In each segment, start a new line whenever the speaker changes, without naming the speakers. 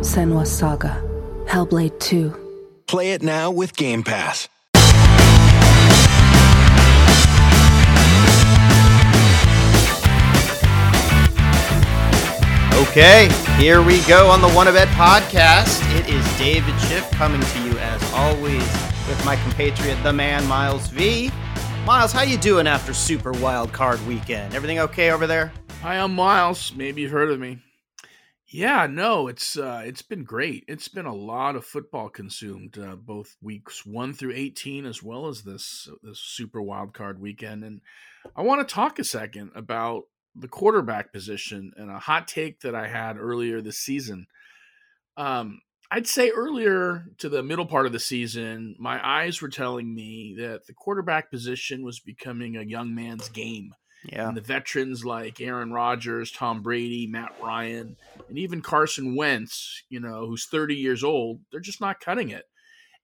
Senua's Saga. Hellblade 2.
Play it now with Game Pass.
Okay, here we go on the One A Bet podcast. It is David Schiff coming to you as always with my compatriot, the man Miles V. Miles, how you doing after Super Wild Card Weekend? Everything okay over there?
Hi, I'm Miles. Maybe you've heard of me. Yeah, no, it's uh, it's been great. It's been a lot of football consumed, uh, both weeks one through eighteen, as well as this this Super Wild Card weekend. And I want to talk a second about the quarterback position and a hot take that I had earlier this season. Um, I'd say earlier to the middle part of the season, my eyes were telling me that the quarterback position was becoming a young man's game.
Yeah.
And the veterans like Aaron Rodgers, Tom Brady, Matt Ryan, and even Carson Wentz, you know, who's 30 years old, they're just not cutting it.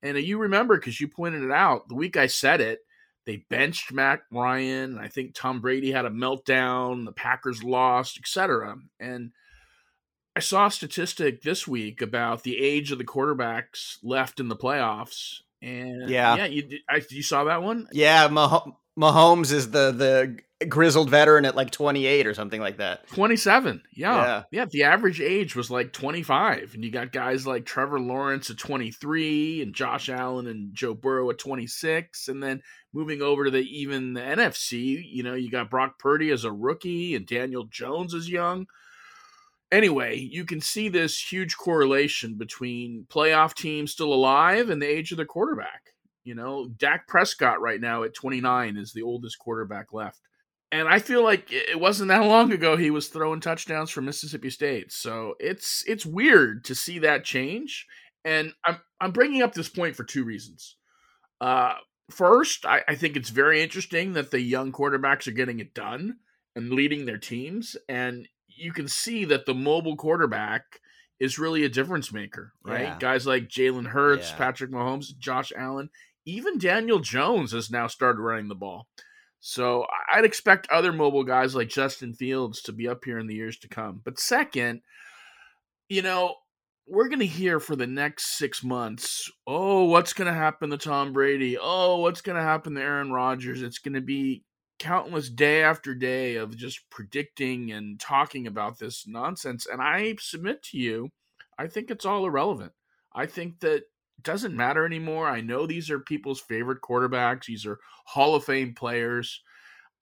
And you remember because you pointed it out the week I said it, they benched Matt Ryan. I think Tom Brady had a meltdown. The Packers lost, etc. And I saw a statistic this week about the age of the quarterbacks left in the playoffs. And
Yeah.
yeah, you I, you saw that one.
Yeah, Mah- Mahomes is the the grizzled veteran at like 28 or something like that.
27. Yeah.
Yeah.
yeah. The average age was like 25. And you got guys like Trevor Lawrence at 23 and Josh Allen and Joe Burrow at 26. And then moving over to the even the NFC, you know, you got Brock Purdy as a rookie and Daniel Jones is young. Anyway, you can see this huge correlation between playoff teams still alive and the age of the quarterback. You know, Dak Prescott right now at 29 is the oldest quarterback left. And I feel like it wasn't that long ago he was throwing touchdowns for Mississippi State. So it's it's weird to see that change. And I'm I'm bringing up this point for two reasons. Uh, first, I, I think it's very interesting that the young quarterbacks are getting it done and leading their teams, and you can see that the mobile quarterback is really a difference maker, right?
Yeah.
Guys like Jalen Hurts,
Yeah.
Patrick Mahomes, Josh Allen, even Daniel Jones has now started running the ball. So I'd expect other mobile guys like Justin Fields to be up here in the years to come. But second, you know, we're going to hear for the next six months oh, what's going to happen to Tom Brady? Oh, what's going to happen to Aaron Rodgers? It's going to be countless day after day of just predicting and talking about this nonsense. And I submit to you, I think it's all irrelevant. I think that doesn't matter anymore. I know these are people's favorite quarterbacks, these are Hall of Fame players.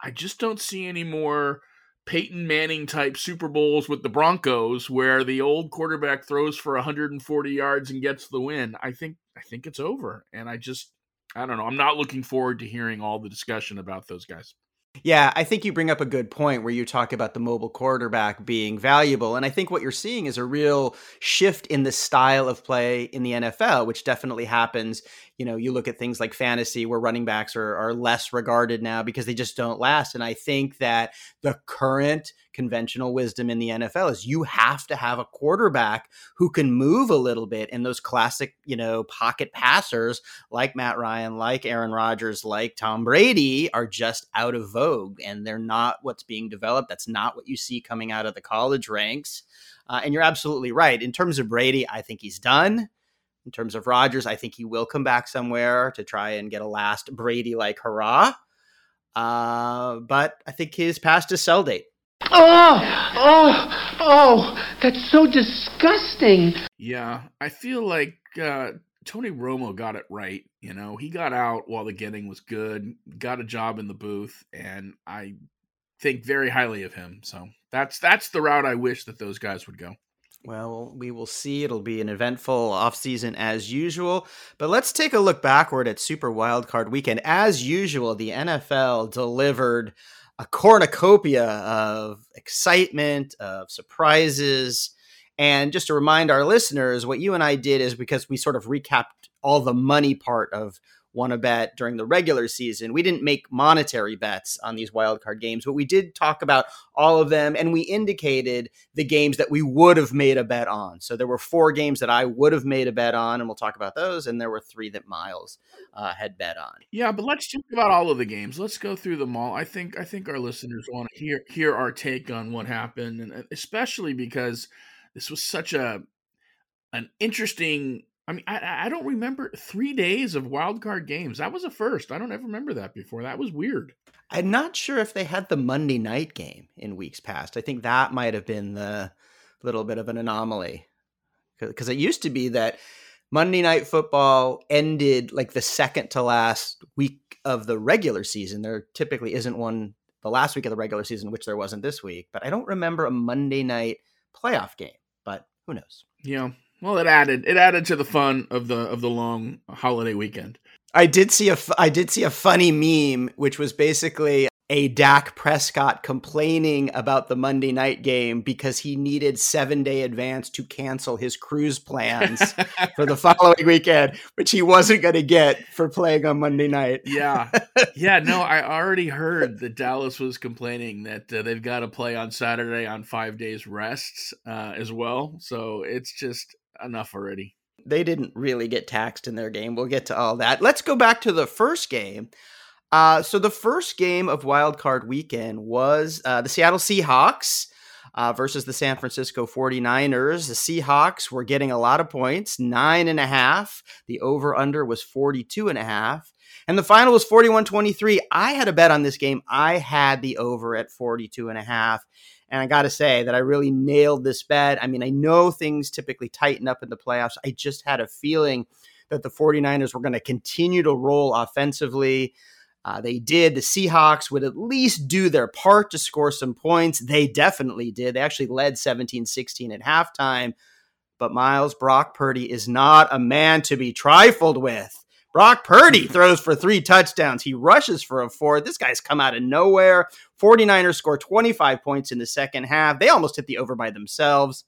I just don't see any more Peyton Manning type Super Bowls with the Broncos where the old quarterback throws for 140 yards and gets the win. I think I think it's over. And I just I don't know. I'm not looking forward to hearing all the discussion about those guys.
Yeah, I think you bring up a good point where you talk about the mobile quarterback being valuable. And I think what you're seeing is a real shift in the style of play in the NFL, which definitely happens. You know, you look at things like fantasy where running backs are, are less regarded now because they just don't last. And I think that the current conventional wisdom in the NFL is you have to have a quarterback who can move a little bit. And those classic, you know, pocket passers like Matt Ryan, like Aaron Rodgers, like Tom Brady are just out of vogue and they're not what's being developed. That's not what you see coming out of the college ranks. Uh, and you're absolutely right. In terms of Brady, I think he's done. In terms of Rodgers, I think he will come back somewhere to try and get a last Brady like hurrah. Uh, but I think his past is sell date.
Oh, oh, oh, that's so disgusting.
Yeah, I feel like uh, Tony Romo got it right. You know, he got out while the getting was good, got a job in the booth, and I think very highly of him. So that's that's the route I wish that those guys would go.
Well, we will see. It'll be an eventful offseason as usual. But let's take a look backward at Super Wildcard Weekend. As usual, the NFL delivered a cornucopia of excitement, of surprises. And just to remind our listeners, what you and I did is because we sort of recapped all the money part of won to bet during the regular season. We didn't make monetary bets on these wildcard games, but we did talk about all of them and we indicated the games that we would have made a bet on. So there were four games that I would have made a bet on, and we'll talk about those. And there were three that Miles uh, had bet on.
Yeah, but let's talk about all of the games. Let's go through them all. I think I think our listeners want to hear hear our take on what happened, and especially because this was such a an interesting I mean, I, I don't remember three days of wild card games. That was a first. I don't ever remember that before. That was weird.
I'm not sure if they had the Monday night game in weeks past. I think that might have been the little bit of an anomaly because it used to be that Monday night football ended like the second to last week of the regular season. There typically isn't one the last week of the regular season, which there wasn't this week. But I don't remember a Monday night playoff game. But who knows?
Yeah, well, it added it added to the fun of the of the long holiday weekend.
I did see a I did see a funny meme, which was basically a Dak Prescott complaining about the Monday night game because he needed seven day advance to cancel his cruise plans for the following weekend, which he wasn't going to get for playing on Monday night.
yeah. Yeah. No, I already heard that Dallas was complaining that uh, they've got to play on Saturday on five days rests uh, as well. So it's just enough already.
They didn't really get taxed in their game. We'll get to all that. Let's go back to the first game. Uh, so the first game of Wild Card Weekend was uh, the Seattle Seahawks uh, versus the San Francisco 49ers. The Seahawks were getting a lot of points, nine and a half. The over under was 42 and a half. And the final was 41 23. I had a bet on this game. I had the over at 42 and a half. And I got to say that I really nailed this bet. I mean, I know things typically tighten up in the playoffs. I just had a feeling that the 49ers were going to continue to roll offensively. Uh, they did. The Seahawks would at least do their part to score some points. They definitely did. They actually led 17 16 at halftime. But Miles Brock Purdy is not a man to be trifled with. Brock Purdy throws for three touchdowns. He rushes for a four. This guy's come out of nowhere. 49ers score 25 points in the second half. They almost hit the over by themselves.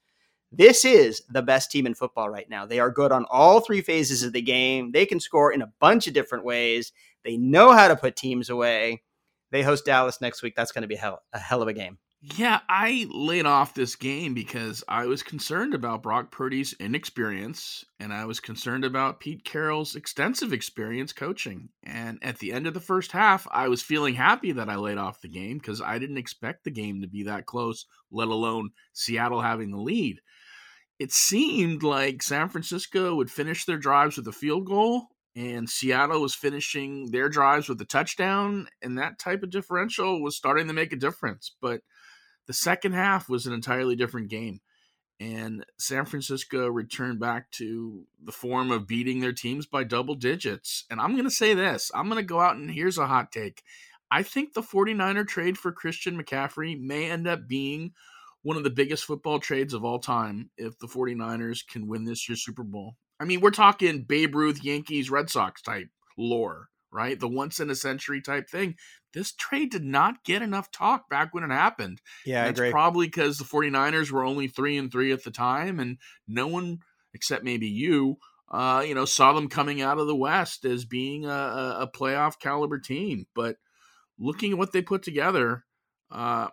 This is the best team in football right now. They are good on all three phases of the game. They can score in a bunch of different ways. They know how to put teams away. They host Dallas next week. That's going to be a hell, a hell of a game.
Yeah, I laid off this game because I was concerned about Brock Purdy's inexperience and I was concerned about Pete Carroll's extensive experience coaching. And at the end of the first half, I was feeling happy that I laid off the game because I didn't expect the game to be that close, let alone Seattle having the lead. It seemed like San Francisco would finish their drives with a field goal and Seattle was finishing their drives with a touchdown, and that type of differential was starting to make a difference. But the second half was an entirely different game. And San Francisco returned back to the form of beating their teams by double digits. And I'm going to say this I'm going to go out and here's a hot take. I think the 49er trade for Christian McCaffrey may end up being one of the biggest football trades of all time if the 49ers can win this year's Super Bowl. I mean, we're talking Babe Ruth, Yankees, Red Sox type lore, right? The once in a century type thing this trade did not get enough talk back when it happened.
Yeah,
That's probably because the 49ers were only three and three at the time, and no one except maybe you, uh, you know, saw them coming out of the West as being a, a playoff caliber team. But looking at what they put together, uh,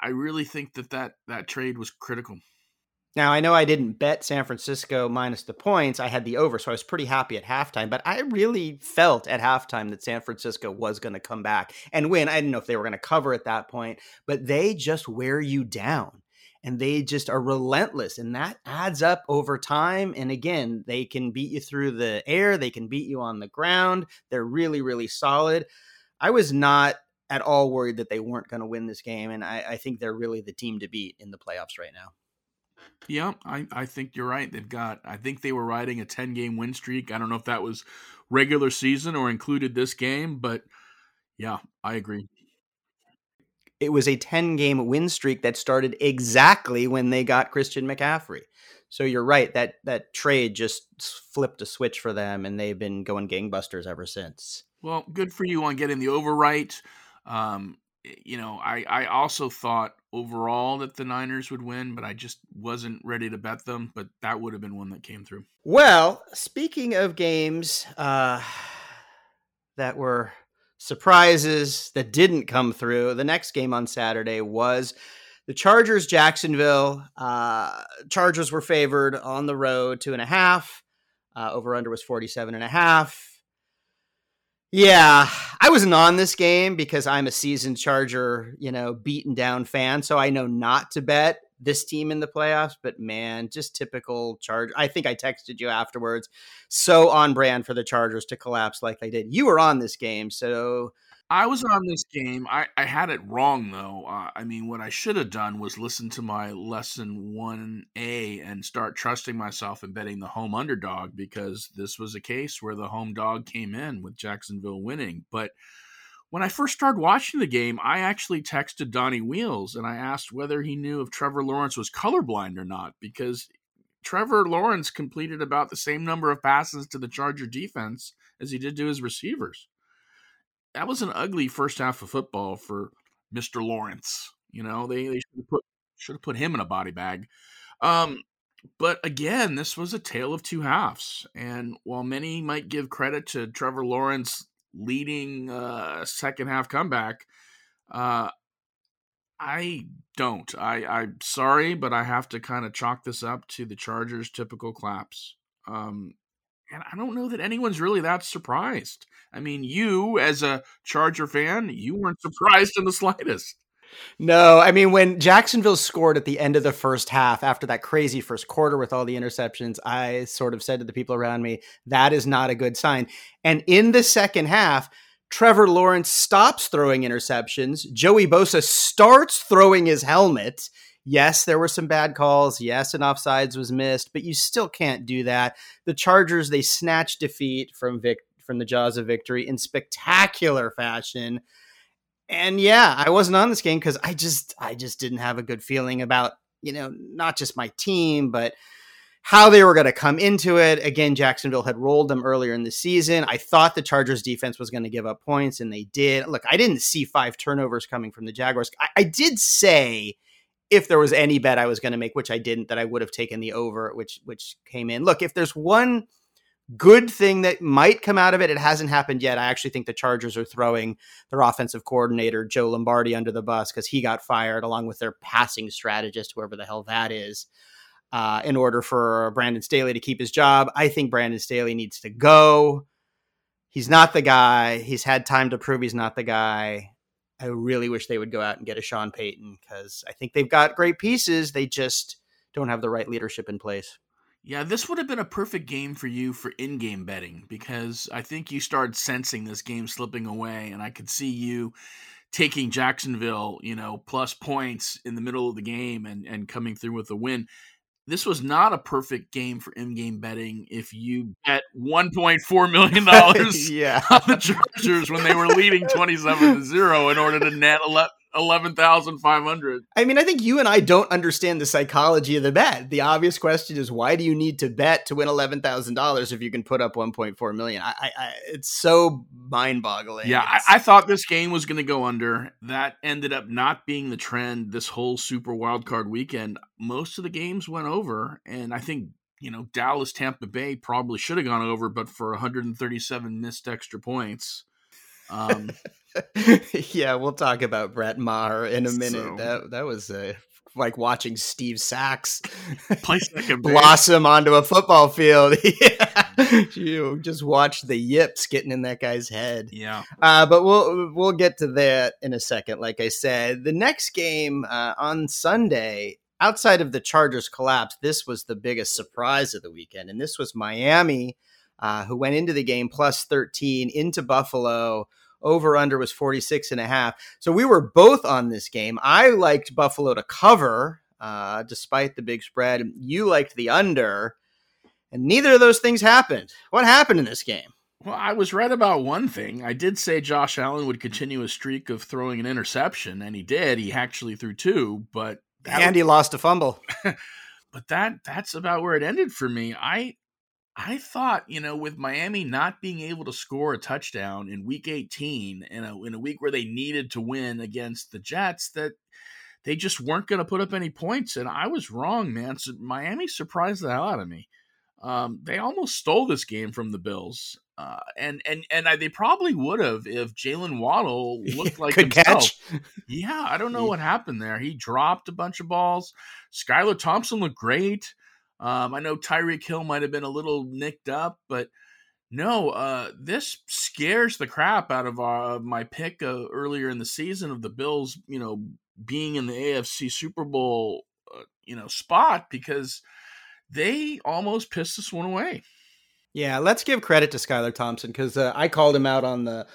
I really think that, that that trade was critical.
Now, I know I didn't bet San Francisco minus the points. I had the over, so I was pretty happy at halftime. But I really felt at halftime that San Francisco was going to come back and win. I didn't know if they were going to cover at that point, but they just wear you down and they just are relentless. And that adds up over time. And again, they can beat you through the air, they can beat you on the ground. They're really, really solid. I was not at all worried that they weren't going to win this game. And I, I think they're really the team to beat in the playoffs right now.
Yeah, I, I think you're right. They've got, I think they were riding a 10 game win streak. I don't know if that was regular season or included this game, but yeah, I agree.
It was a 10 game win streak that started exactly when they got Christian McCaffrey. So you're right that that trade just flipped a switch for them, and they've been going gangbusters ever since.
Well, good for you on getting the overwrite. Um, you know, I I also thought overall that the Niners would win, but I just wasn't ready to bet them. But that would have been one that came through.
Well, speaking of games uh, that were surprises that didn't come through, the next game on Saturday was the Chargers, Jacksonville. Uh, Chargers were favored on the road, two and a half. Uh, over under was 47 and a half. Yeah, I wasn't on this game because I'm a seasoned Charger, you know, beaten down fan. So I know not to bet this team in the playoffs, but man, just typical Charger. I think I texted you afterwards. So on brand for the Chargers to collapse like they did. You were on this game. So
I was on this game. I, I had it wrong though. Uh, I mean, what I should have done was listen to my lesson one A and start trusting myself and betting the home underdog because this was a case where the home dog came in with Jacksonville winning. But when I first started watching the game, I actually texted Donnie Wheels and I asked whether he knew if Trevor Lawrence was colorblind or not because Trevor Lawrence completed about the same number of passes to the Charger defense as he did to his receivers that was an ugly first half of football for Mr. Lawrence. You know, they, they should have put should have put him in a body bag. Um, but again, this was a tale of two halves. And while many might give credit to Trevor Lawrence leading uh, second half comeback, uh, I don't. I, I'm sorry, but I have to kind of chalk this up to the Chargers' typical claps. Um, and I don't know that anyone's really that surprised. I mean, you as a Charger fan, you weren't surprised in the slightest.
No, I mean when Jacksonville scored at the end of the first half after that crazy first quarter with all the interceptions, I sort of said to the people around me, that is not a good sign. And in the second half, Trevor Lawrence stops throwing interceptions. Joey Bosa starts throwing his helmet Yes, there were some bad calls. Yes, an offsides was missed, but you still can't do that. The Chargers they snatched defeat from Vic from the jaws of victory in spectacular fashion. And yeah, I wasn't on this game because I just I just didn't have a good feeling about you know not just my team but how they were going to come into it. Again, Jacksonville had rolled them earlier in the season. I thought the Chargers defense was going to give up points, and they did. Look, I didn't see five turnovers coming from the Jaguars. I, I did say if there was any bet I was going to make, which I didn't, that I would have taken the over, which which came in. Look, if there's one good thing that might come out of it, it hasn't happened yet. I actually think the Chargers are throwing their offensive coordinator Joe Lombardi under the bus because he got fired along with their passing strategist, whoever the hell that is. Uh, in order for Brandon Staley to keep his job, I think Brandon Staley needs to go. He's not the guy. He's had time to prove he's not the guy. I really wish they would go out and get a Sean Payton because I think they've got great pieces. They just don't have the right leadership in place.
Yeah, this would have been a perfect game for you for in game betting because I think you started sensing this game slipping away, and I could see you taking Jacksonville, you know, plus points in the middle of the game and, and coming through with a win this was not a perfect game for in-game betting if you bet 1.4 million dollars
yeah.
on the Chargers when they were leading 27 to 0 in order to net 11,500.
I mean, I think you and I don't understand the psychology of the bet. The obvious question is why do you need to bet to win $11,000 if you can put up 1.4 million? I, I, I it's so mind-boggling.
Yeah, I, I, thought this game was going to go under. That ended up not being the trend this whole Super Wildcard weekend. Most of the games went over, and I think you know Dallas Tampa Bay probably should have gone over, but for 137 missed extra points. Um,
yeah, we'll talk about Brett Maher in a minute. So, that that was uh, like watching Steve Sax blossom onto a football field. you just watch the yips getting in that guy's head.
Yeah.
Uh, but we'll we'll get to that in a second. Like I said, the next game uh, on Sunday, outside of the Chargers collapse, this was the biggest surprise of the weekend, and this was Miami, uh, who went into the game plus thirteen into Buffalo over under was 46 and a half. So we were both on this game. I liked Buffalo to cover. uh, despite the big spread. You liked the under, and neither of those things happened. What happened in this game?
Well, I was right about one thing. I did say Josh Allen would continue a streak of throwing an interception, and he did. He actually threw two, but
and he lost a fumble.
but that that's about where it ended for me. I I thought, you know, with Miami not being able to score a touchdown in week 18 in a in a week where they needed to win against the Jets that they just weren't going to put up any points and I was wrong, man. So Miami surprised the hell out of me. Um, they almost stole this game from the Bills. Uh, and and and I, they probably would have if Jaylen Waddle looked like himself.
catch.
Yeah, I don't know what happened there. He dropped a bunch of balls. Skylar Thompson looked great. Um, I know Tyreek Hill might have been a little nicked up, but no, uh, this scares the crap out of uh, my pick uh, earlier in the season of the Bills. You know, being in the AFC Super Bowl, uh, you know, spot because they almost pissed this one away.
Yeah, let's give credit to Skylar Thompson because uh, I called him out on the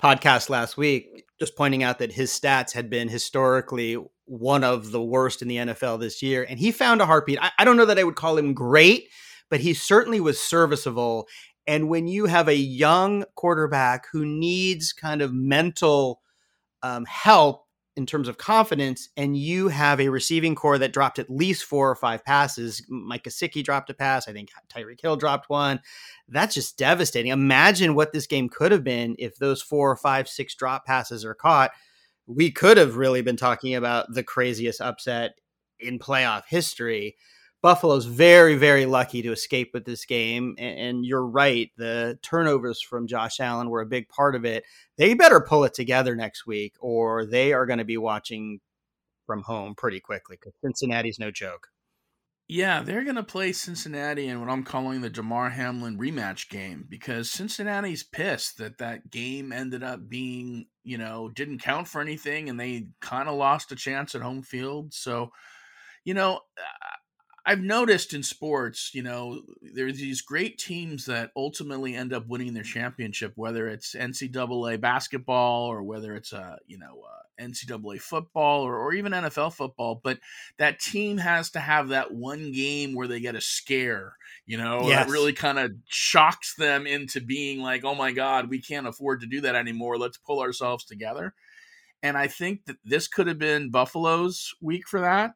podcast last week, just pointing out that his stats had been historically one of the worst in the NFL this year. And he found a heartbeat. I, I don't know that I would call him great, but he certainly was serviceable. And when you have a young quarterback who needs kind of mental um, help in terms of confidence, and you have a receiving corps that dropped at least four or five passes. Mike Gesicki dropped a pass. I think Tyreek Hill dropped one. That's just devastating. Imagine what this game could have been if those four or five, six drop passes are caught. We could have really been talking about the craziest upset in playoff history. Buffalo's very, very lucky to escape with this game. And, and, you're right. The turnovers from Josh Allen were a big part of it. They better pull it together next week, or they are going to be watching from home pretty quickly because Cincinnati's no joke.
Yeah, they're going to play Cincinnati in what I'm calling the Damar Hamlin rematch game because Cincinnati's pissed that that game ended up being, you know, didn't count for anything and they kind of lost a chance at home field. So, you know, I've noticed in sports, you know, there's these great teams that ultimately end up winning their championship, whether it's NCAA basketball or whether it's a, uh, you know, uh, NCAA football or, or even NFL football. But that team has to have that one game where they get a scare, you know, yes. that really kind of shocks them into being like, oh my God, we can't afford to do that anymore. Let's pull ourselves together. And I think that this could have been Buffalo's week for that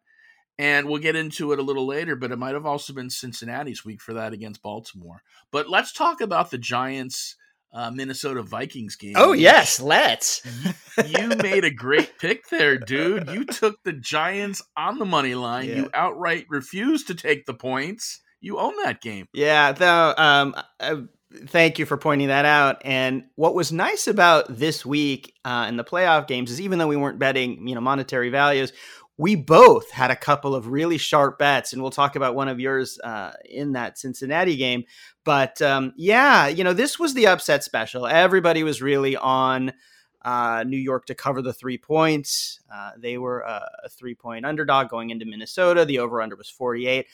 and we'll get into it a little later, but it might have also been Cincinnati's week for that against Baltimore. But let's talk about the Giants uh, Minnesota Vikings game.
Oh, yes, let's.
you made a great pick there, dude. You took the Giants on the money line. Yeah. You outright refused to take the points. You own that game.
Yeah, though. Um, uh, thank you for pointing that out. And what was nice about this week uh, in the playoff games is even though we weren't betting, you know, monetary values, we both had a couple of really sharp bets, and we'll talk about one of yours uh, in that Cincinnati game. But um, yeah, you know, this was the upset special. Everybody was really on uh, New York to cover the three points. Uh, they were a, a three point underdog going into Minnesota. The over under was 48.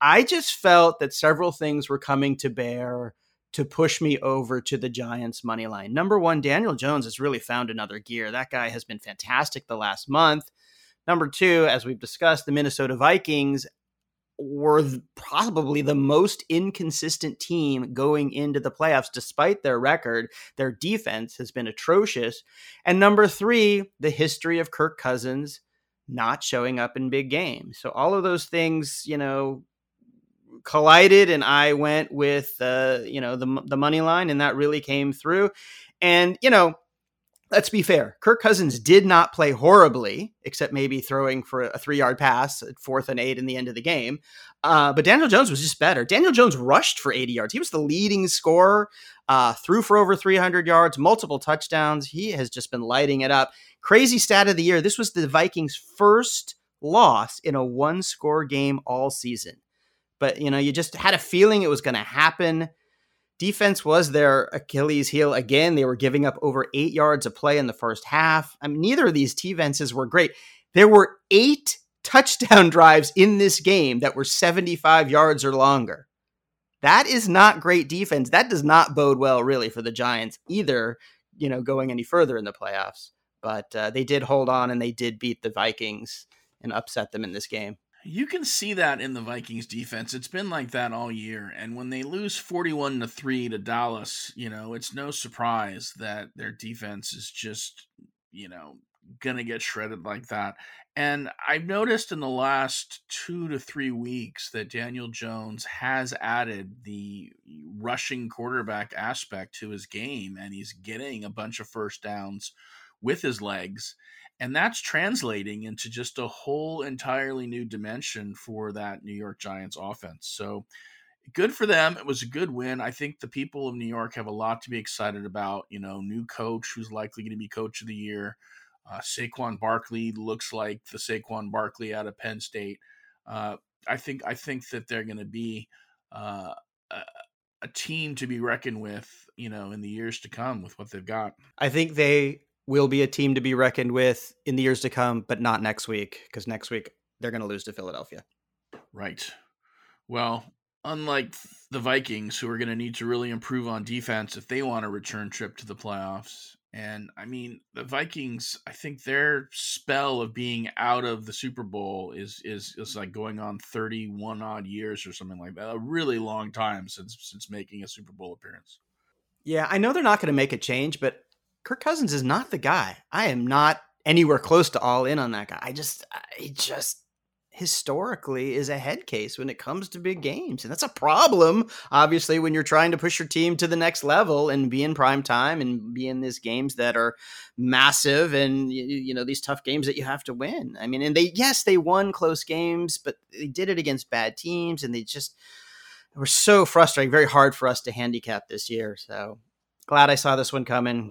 I just felt that several things were coming to bear to push me over to the Giants money line. Number one, Daniel Jones has really found another gear. That guy has been fantastic the last month. Number two, as we've discussed, the Minnesota Vikings were probably the most inconsistent team going into the playoffs, despite their record. Their defense has been atrocious. And number three, the history of Kirk Cousins not showing up in big games. So all of those things, you know, collided, and I went with, uh, you know, the the money line, and that really came through. And you know, let's be fair. Kirk Cousins did not play horribly, except maybe throwing for a three yard pass at fourth and eight in the end of the game. Uh, but Daniel Jones was just better. Daniel Jones rushed for 80 yards. He was the leading scorer, uh, threw for over 300 yards, multiple touchdowns. He has just been lighting it up. Crazy stat of the year. This was the Vikings' first loss in a one score game all season. But, you know, you just had a feeling it was going to happen. Defense was their Achilles heel again. They were giving up over eight yards of play in the first half. I mean, neither of these defenses were great. There were eight touchdown drives in this game that were 75 yards or longer. That is not great defense. That does not bode well, really, for the Giants either, you know, going any further in the playoffs. But uh, they did hold on and they did beat the Vikings and upset them in this game.
You can see that in the Vikings defense. It's been like that all year. And when they lose 41 to 3 to Dallas, you know, it's no surprise that their defense is just, you know, going to get shredded like that. And I've noticed in the last two to three weeks that Daniel Jones has added the rushing quarterback aspect to his game, and he's getting a bunch of first downs with his legs. And that's translating into just a whole entirely new dimension for that New York Giants offense. So good for them. It was a good win. I think the people of New York have a lot to be excited about. You know, new coach who's likely going to be coach of the year uh, Saquon Barkley looks like the Saquon Barkley out of Penn State. Uh, I think I think that they're going to be uh, a, a, team to be reckoned with, you know, in the years to come with what they've got.
I think they will be a team to be reckoned with in the years to come, but not next week because next week they're going to lose to Philadelphia.
Right. Well, unlike the Vikings, who are going to need to really improve on defense if they want a return trip to the playoffs, and I mean, the Vikings, I think their spell of being out of the Super Bowl is is is like going on 31 odd years or something like that. A really long time since since making a Super Bowl appearance.
Yeah, I know they're not going to make a change, but Kirk Cousins is not the guy. I am not anywhere close to all in on that guy. I just I just historically is a head case when it comes to big games. And that's a problem, obviously, when you're trying to push your team to the next level and be in prime time and be in these games that are massive and, you know, these tough games that you have to win. I mean, and they, yes, they won close games, but they did it against bad teams and they just were so frustrating, very hard for us to handicap this year. So glad I saw this one coming.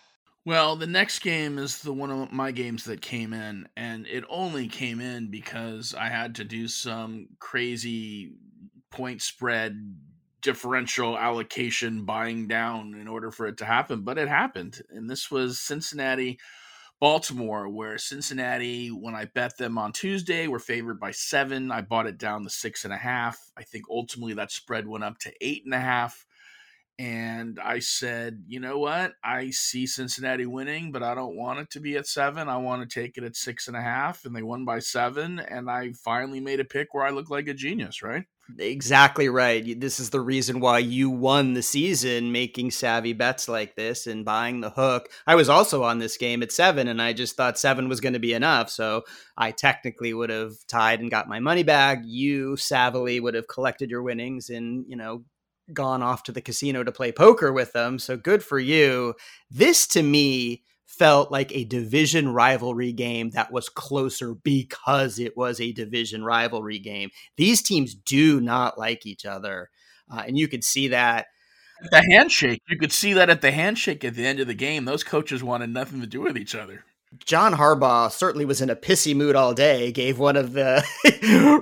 Well, the next game is the one of my games that came in, and it only came in because I had to do some crazy point spread differential allocation buying down in order for it to happen, but it happened. And this was Cincinnati Baltimore, where Cincinnati, when I bet them on Tuesday, were favored by seven. I bought it down to six and a half. I think ultimately that spread went up to eight and a half and I said, you know what? I see Cincinnati winning, but I don't want it to be at seven. I want to take it at six and a half, and they won by seven. And I finally made a pick where I look like a genius, right?
Exactly right. This is the reason why you won the season making savvy bets like this and buying the hook. I was also on this game at seven, and I just thought seven was going to be enough. So I technically would have tied and got my money back. You savvily would have collected your winnings and, you know, gone off to the casino to play poker with them. So good for you. This to me felt like a division rivalry game that was closer because it was a division rivalry game. These teams do not like each other. Uh, and you could see that.
The handshake, you could see that at the handshake at the end of the game. Those coaches wanted nothing to do with each other.
John Harbaugh certainly was in a pissy mood all day. Gave one of the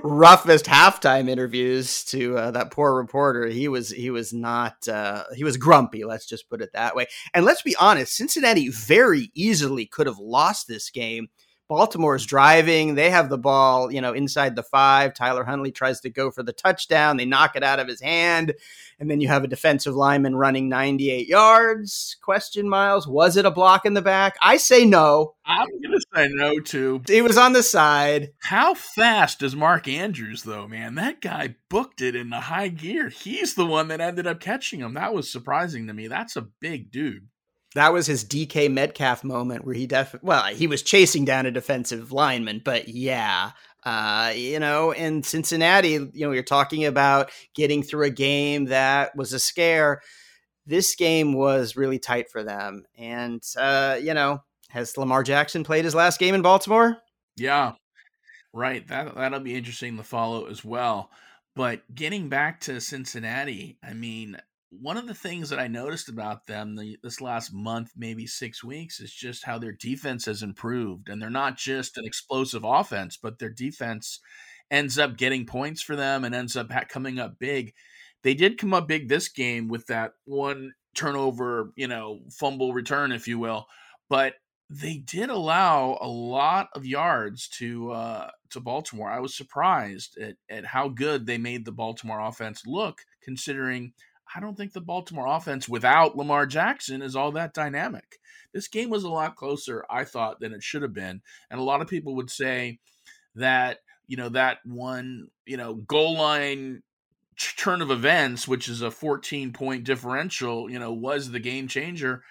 roughest halftime interviews to uh, that poor reporter. He was he was not uh, he was grumpy. Let's just put it that way. And let's be honest, Cincinnati very easily could have lost this game Baltimore's driving. They have the ball, you know, inside the five. Tyler Huntley tries to go for the touchdown. They knock it out of his hand. And then you have a defensive lineman running 98 yards. Question, Miles, was it a block in the back? I say no.
I'm going to say no, too.
It was on the side.
How fast is Mark Andrews, though, man? That guy booked it in the high gear. He's the one that ended up catching him. That was surprising to me. That's a big dude
that was his DK Metcalf moment where he def well he was chasing down a defensive lineman, but yeah, uh, you know, in Cincinnati, you know, you're talking about getting through a game that was a scare. This game was really tight for them, and uh, you know, has Lamar Jackson played his last game in Baltimore?
Yeah, right. That that'll be interesting to follow as well. But getting back to Cincinnati, I mean, one of the things that I noticed about them the, this last month, maybe six weeks, is just how their defense has improved. And they're not just an explosive offense, but their defense ends up getting points for them and ends up coming up big. They did come up big this game with that one turnover, you know, fumble return, if you will, but they did allow a lot of yards to uh, to Baltimore. I was surprised at, at how good they made the Baltimore offense look, considering I don't think the Baltimore offense without Lamar Jackson is all that dynamic. This game was a lot closer, I thought, than it should have been. And a lot of people would say that, you know, that one, you know, goal line turn of events, which is a 14 point differential, you know, was the game changer.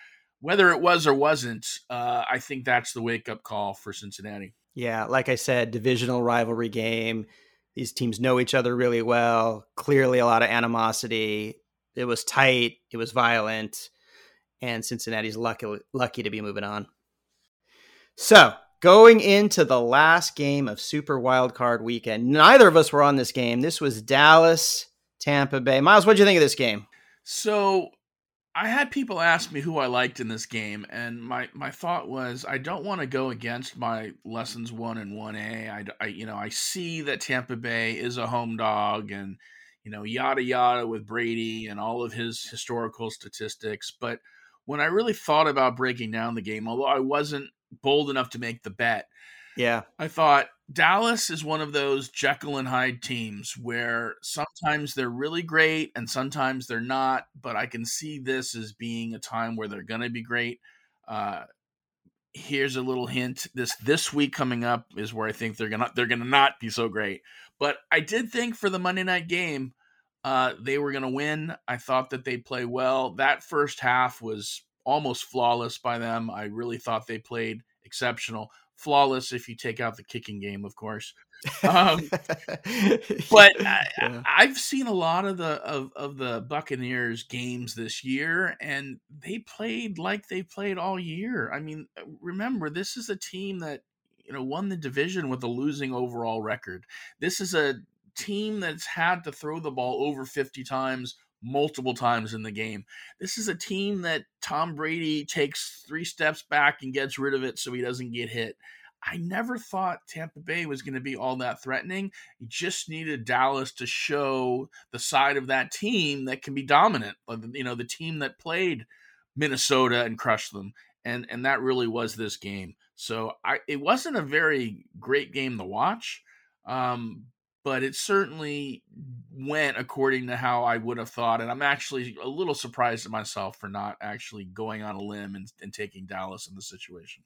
Whether it was or wasn't, uh, I think that's the wake up call for Cincinnati.
Yeah, like I said, divisional rivalry game. These teams know each other really well. Clearly, a lot of animosity. It was tight. It was violent, and Cincinnati's lucky lucky to be moving on. So going into the last game of Super Wild Card Weekend, neither of us were on this game. This was Dallas Tampa Bay. Miles, what do you think of this game?
So I had people ask me who I liked in this game, and my my thought was I don't want to go against my lessons one and one A. I, I you know I see that Tampa Bay is a home dog, and you know yada yada with Brady and all of his historical statistics. But when I really thought about breaking down the game, although I wasn't bold enough to make the bet,
yeah.
I thought Dallas is one of those Jekyll and Hyde teams where sometimes they're really great and sometimes they're not, but I can see this as being a time where they're going to be great. Uh, here's a little hint this this week coming up is where I think they're to they're going to not be so great. But I did think for the Monday night game uh, they were going to win. I thought that they'd play well. That first half was almost flawless by them. I really thought they played exceptional flawless if you take out the kicking game, of course. Um, but I, have seen a lot of the of, of the Buccaneers games this year, and they played like they played all year. I mean, uh, remember this is a team that you know won the division with a losing overall record. This is a team that's had to throw the ball over 50 times multiple times in the game. This is a team that Tom Brady takes three steps back and gets rid of it so he doesn't get hit. I never thought Tampa Bay was going to be all that threatening. You just needed Dallas to show the side of that team that can be dominant. You know, the team that played Minnesota and crushed them. And and that really was this game. So I it wasn't a very great game to watch. Um, but it certainly went according to how I would have thought. And I'm actually a little surprised at myself for not actually going on a limb and, and taking Dallas in the situation.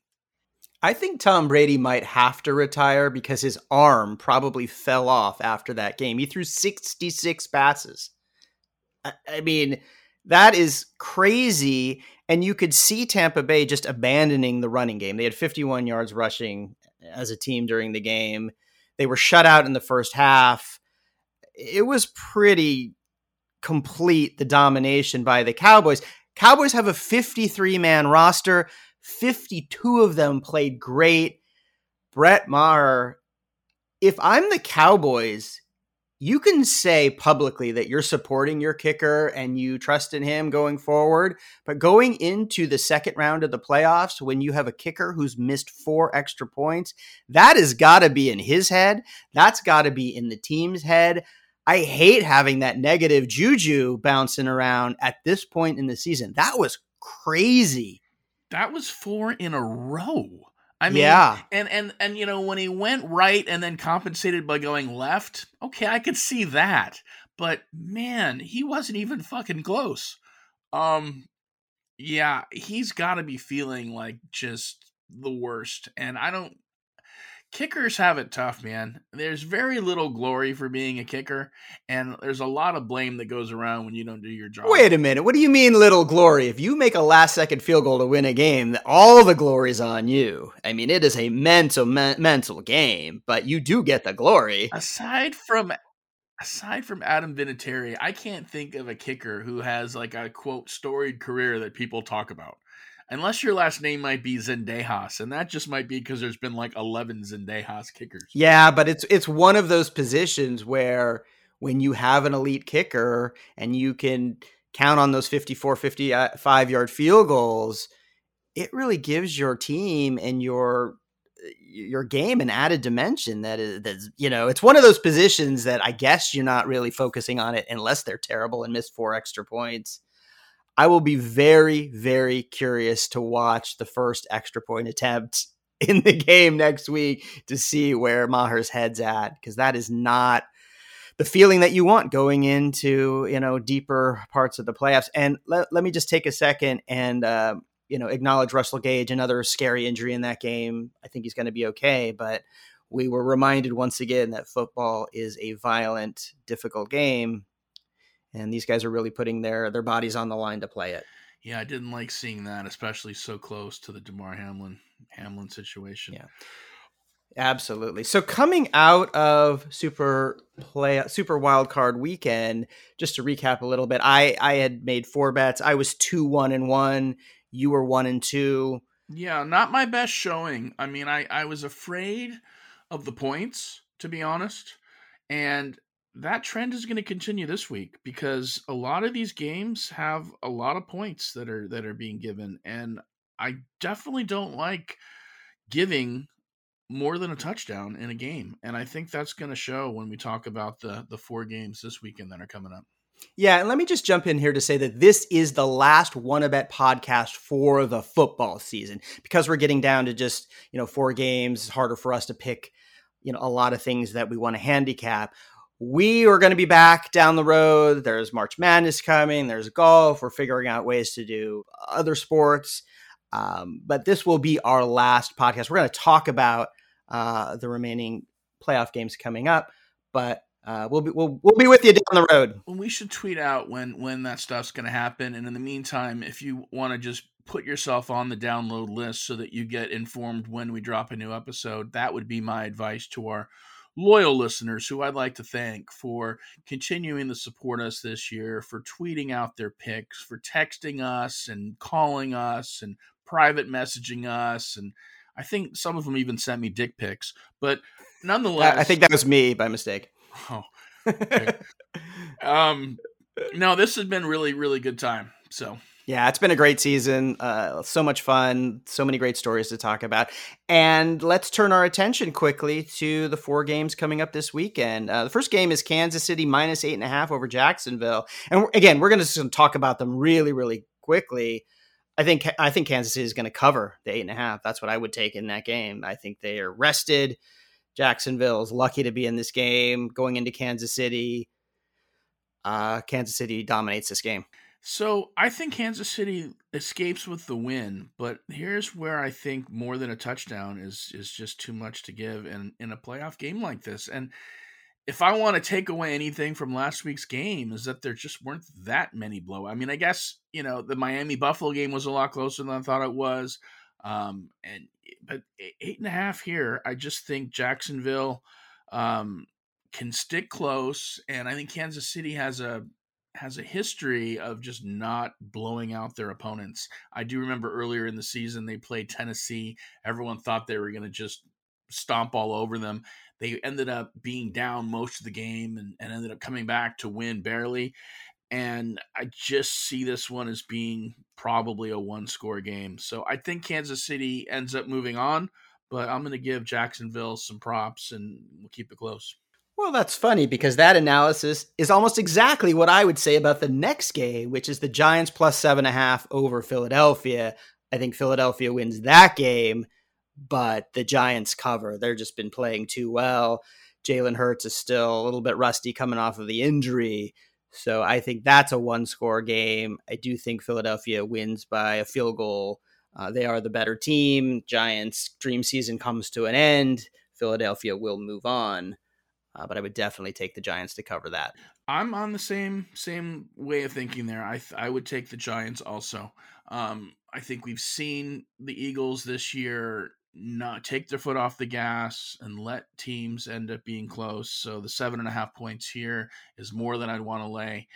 I think Tom Brady might have to retire because his arm probably fell off after that game. He threw 66 passes. I, I mean, that is crazy. And you could see Tampa Bay just abandoning the running game. They had 51 yards rushing as a team during the game. They were shut out in the first half. It was pretty complete, the domination by the Cowboys. Cowboys have a 53 man roster. 52 of them played great. Brett Maher, if I'm the Cowboys, you can say publicly that you're supporting your kicker and you trust in him going forward. But going into the second round of the playoffs, when you have a kicker who's missed four extra points, that has got to be in his head. That's got to be in the team's head. I hate having that negative juju bouncing around at this point in the season. That was crazy.
That was four in a row. I mean,
yeah.
and and and you know when he went right and then compensated by going left, okay, I could see that. But man, he wasn't even fucking close. Um, yeah, he's got to be feeling like just the worst, and I don't kickers have it tough, man. There's very little glory for being a kicker, and there's a lot of blame that goes around when you don't do your job.
Wait a minute. What do you mean little glory? If you make a last second field goal to win a game, all the glory's on you. I mean, it is a mental me- mental game, but you do get the glory.
Aside from aside from Adam Vinatieri, I can't think of a kicker who has like a quote storied career that people talk about unless your last name might be Zendejas, and that just might be because there's been like eleven Zendejas kickers.
Yeah, but it's it's one of those positions where when you have an elite kicker and you can count on those 54 55 yard field goals it really gives your team and your your game an added dimension that is that's you know it's one of those positions that I guess you're not really focusing on it unless they're terrible and miss four extra points. I will be very very curious to watch the first extra point attempt in the game next week to see where Maher's head's at because that is not the feeling that you want going into you know deeper parts of the playoffs. And let, let me just take a second and uh, you know acknowledge Russell Gage, another scary injury in that game. I think he's going to be okay, but we were reminded once again that football is a violent, difficult game, and these guys are really putting their their bodies on the line to play it.
Yeah, I didn't like seeing that, especially so close to the Damar Hamlin Hamlin situation.
Yeah. Absolutely. So coming out of Super Play Super Wild Card Weekend, just to recap a little bit, I I had made four bets. I was two one and one. You were one and two.
Yeah, not my best showing. I mean, I I was afraid of the points to be honest, and that trend is going to continue this week because a lot of these games have a lot of points that are that are being given, and I definitely don't like giving more than a touchdown in a game. And I think that's going to show when we talk about the the four games this weekend that are coming up.
Yeah, and let me just jump in here to say that this is the last Wannabet podcast for the football season because we're getting down to just, you know, four games. It's harder for us to pick, you know, a lot of things that we want to handicap. We are going to be back down the road. There's March Madness coming, there's golf. We're figuring out ways to do other sports. Um, but this will be our last podcast. We're going to talk about uh, the remaining playoff games coming up, but uh, we'll be we'll, we'll be with you down the road.
We should tweet out when when that stuff's going to happen, and in the meantime, if you want to just put yourself on the download list so that you get informed when we drop a new episode, that would be my advice to our loyal listeners who I'd like to thank for continuing to support us this year, for tweeting out their picks, for texting us and calling us and private messaging us and I think some of them even sent me dick pics, but nonetheless,
I think that was me by mistake.
Oh, okay. um, no, this has been really, really good time. So
yeah, it's been a great season. Uh, so much fun. So many great stories to talk about. And let's turn our attention quickly to the four games coming up this weekend. Uh, the first game is Kansas City minus eight and a half over Jacksonville. And again, we're going to talk about them really, really quickly. I think I think Kansas City is going to cover the eight and a half. That's what I would take in that game. I think they are rested. Jacksonville is lucky to be in this game going into Kansas City. Uh, Kansas City dominates this game.
So I think Kansas City escapes with the win, but here's where I think more than a touchdown is is just too much to give in in a playoff game like this. And if I want to take away anything from last week's game, is that there just weren't that many blow. I mean, I guess you know the Miami Buffalo game was a lot closer than I thought it was, um, and but eight and a half here, I just think Jacksonville um, can stick close, and I think Kansas City has a has a history of just not blowing out their opponents. I do remember earlier in the season they played Tennessee. Everyone thought they were going to just stomp all over them they ended up being down most of the game and, and ended up coming back to win barely. And I just see this one as being probably a one score game. So I think Kansas City ends up moving on, but I'm going to give Jacksonville some props and we'll keep it close.
Well, that's funny because that analysis is almost exactly what I would say about the next game, which is the Giants plus seven and a half over Philadelphia. I think Philadelphia wins that game but the Giants cover. They've just been playing too well. Jalen Hurts is still a little bit rusty coming off of the injury. So I think that's a one score game. I do think Philadelphia wins by a field goal. Uh, they are the better team. Giants' dream season comes to an end. Philadelphia will move on. Uh, but I would definitely take the Giants to cover that.
I'm on the same same way of thinking there. I th- I would take the Giants also. Um, I think we've seen the Eagles this year not take their foot off the gas and let teams end up being close. So the seven and a half points here is more than I'd want to lay.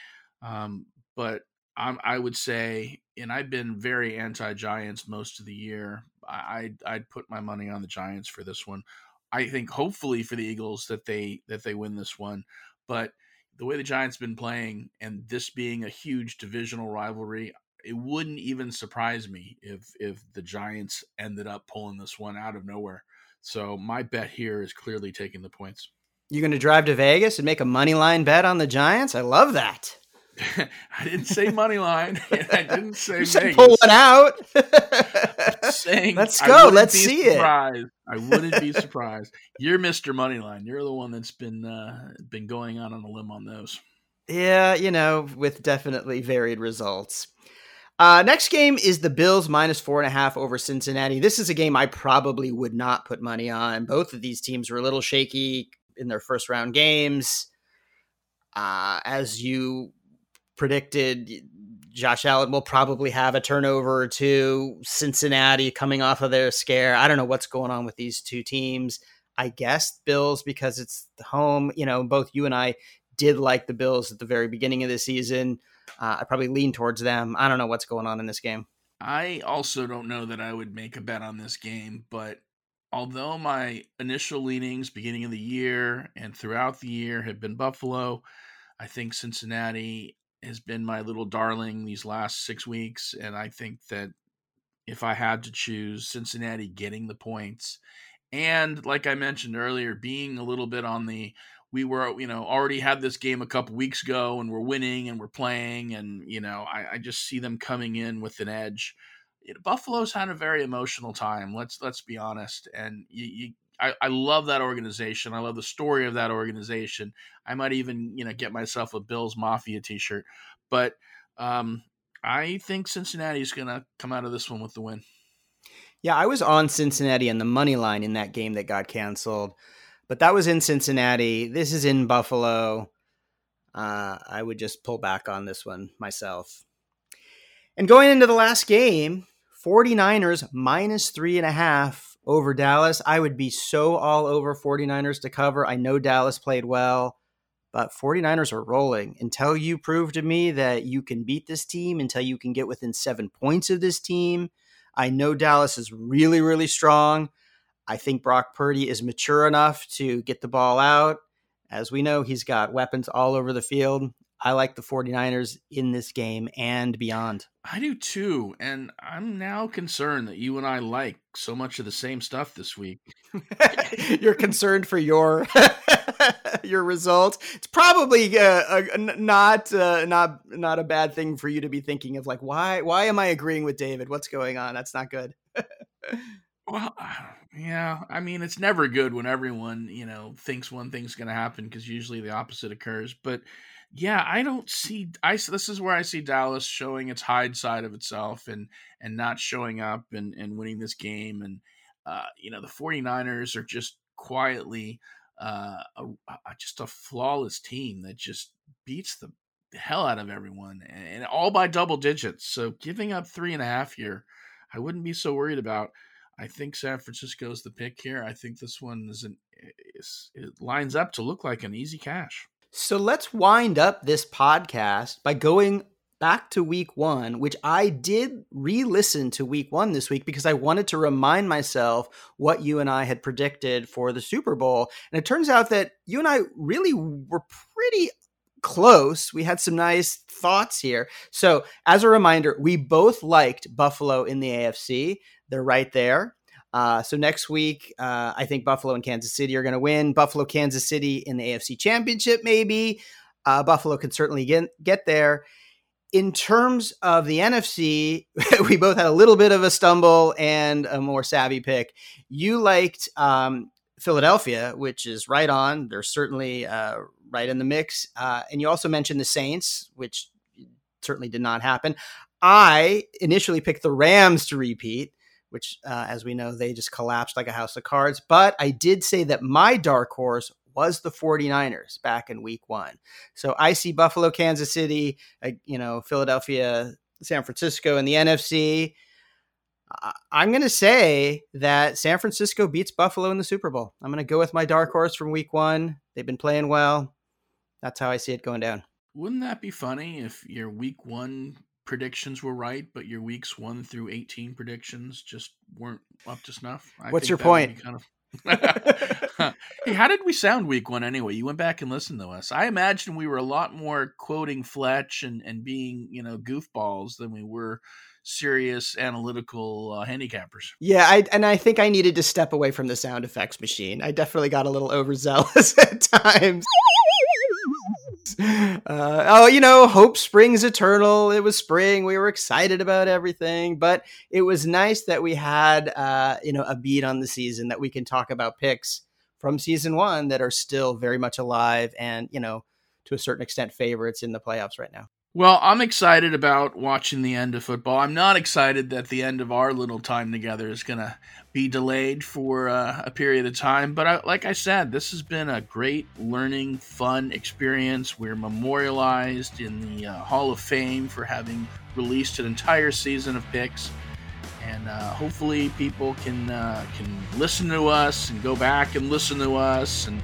Um, but I'm, I would say, and I've been very anti Giants most of the year. I, I'd, I'd put my money on the Giants for this one. I think hopefully for the Eagles that they that they win this one, but the way the Giants been playing and this being a huge divisional rivalry, it wouldn't even surprise me if if the Giants ended up pulling this one out of nowhere. So my bet here is clearly taking the points.
You're going to drive to Vegas and make a money line bet on the Giants? I love that.
I didn't say money line. I didn't say
you said pull one out.
saying
Let's go. Let's see
surprised. it. I wouldn't be surprised. You're Mr. Moneyline. You're the one that's been uh, been going on on a limb on those.
Yeah, you know, with definitely varied results. Uh, next game is the Bills minus four and a half over Cincinnati. This is a game I probably would not put money on. Both of these teams were a little shaky in their first round games. Uh, as you predicted, Josh Allen will probably have a turnover or two. Cincinnati coming off of their scare. I don't know what's going on with these two teams. I guess Bills because it's the home. You know, both you and I did like the Bills at the very beginning of the season. Uh, I probably lean towards them. I don't know what's going on in this game.
I also don't know that I would make a bet on this game, but although my initial leanings beginning of the year and throughout the year have been Buffalo, I think Cincinnati has been my little darling these last six weeks. And I think that if I had to choose Cincinnati getting the points, and like I mentioned earlier, being a little bit on the we were you know already had this game a couple weeks ago and we're winning and we're playing and you know I, I just see them coming in with an edge. Know, Buffalo's had a very emotional time. Let's let's be honest. And you, you I, I love that organization. I love the story of that organization. I might even you know get myself a Bills Mafia T-shirt, but um, I think Cincinnati is going to come out of this one with the win.
Yeah, I was on Cincinnati and the money line in that game that got canceled but that was in Cincinnati. This is in Buffalo. Uh, I would just pull back on this one myself. And going into the last game, 49ers minus three and a half over Dallas. I would be so all over 49ers to cover. I know Dallas played well, but 49ers are rolling. Until you prove to me that you can beat this team, until you can get within seven points of this team, I know Dallas is really, really strong. I think Brock Purdy is mature enough to get the ball out. As we know, he's got weapons all over the field. I like the 49ers in this game and beyond.
I do too. And I'm now concerned that you and I like so much of the same stuff this week.
You're concerned for your your result. It's probably uh, uh, not uh, not not a bad thing for you to be thinking of like why why am I agreeing with David? What's going on? That's not good.
Well, yeah, I mean, it's never good when everyone, you know, thinks one thing's going to happen because usually the opposite occurs. But yeah, I don't see. I this is where I see Dallas showing its hide side of itself and and not showing up and and winning this game. And uh, you know, the 49ers are just quietly uh, a, a, just a flawless team that just beats the hell out of everyone and all by double digits. So giving up three and a half here, I wouldn't be so worried about. I think San Francisco is the pick here. I think this one is an is, it lines up to look like an easy cash.
So let's wind up this podcast by going back to week one, which I did re listen to week one this week because I wanted to remind myself what you and I had predicted for the Super Bowl. And it turns out that you and I really were pretty close. We had some nice thoughts here. So, as a reminder, we both liked Buffalo in the AFC. They're right there. Uh, so next week, uh, I think Buffalo and Kansas City are going to win. Buffalo, Kansas City in the AFC Championship, maybe. Uh, Buffalo can certainly get get there. In terms of the NFC, we both had a little bit of a stumble and a more savvy pick. You liked um, Philadelphia, which is right on. They're certainly uh, right in the mix. Uh, and you also mentioned the Saints, which certainly did not happen. I initially picked the Rams to repeat which, uh, as we know, they just collapsed like a house of cards. But I did say that my dark horse was the 49ers back in week one. So I see Buffalo, Kansas City, uh, you know, Philadelphia, San Francisco in the NFC. I'm going to say that San Francisco beats Buffalo in the Super Bowl. I'm going to go with my dark horse from week one. They've been playing well. That's how I see it going down.
Wouldn't that be funny if your week one predictions were right, but your weeks one through 18 predictions just weren't up to snuff?
I What's your point?
Kind of, hey, how did we sound week one anyway? You went back and listened to us. I imagine we were a lot more quoting Fletch and, and being, you know, goofballs than we were serious analytical uh, handicappers.
Yeah, I, and I think I needed to step away from the sound effects machine. I definitely got a little overzealous at times. Uh, oh, you know, hope springs eternal. It was spring. We were excited about everything, but it was nice that we had, uh, you know, a beat on the season that we can talk about picks from season one that are still very much alive and, you know, to a certain extent, favorites in the playoffs right now.
Well, I'm excited about watching the end of football. I'm not excited that the end of our little time together is going to be delayed for uh, a period of time. But I, like I said, this has been a great learning, fun experience. We're memorialized in the uh, Hall of Fame for having released an entire season of picks. And uh, hopefully, people can uh, can listen to us and go back and listen to us. And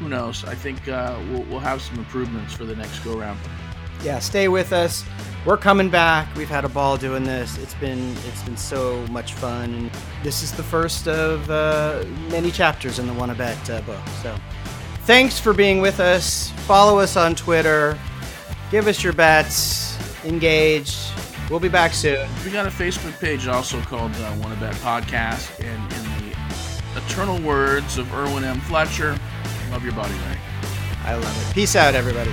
who knows? I think uh, we'll, we'll have some improvements for the next go round
yeah, stay with us. We're coming back. We've had a ball doing this. It's been it's been so much fun, and this is the first of uh, many chapters in the Wanna Bet uh, book. So, thanks for being with us. Follow us on Twitter. Give us your bets. Engage. We'll be back soon.
We got a Facebook page also called uh, Wanna Bet Podcast, and in the eternal words of Irwin M. Fletcher, love your body, Ray.
I love it. Peace out, everybody.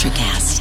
Electricast.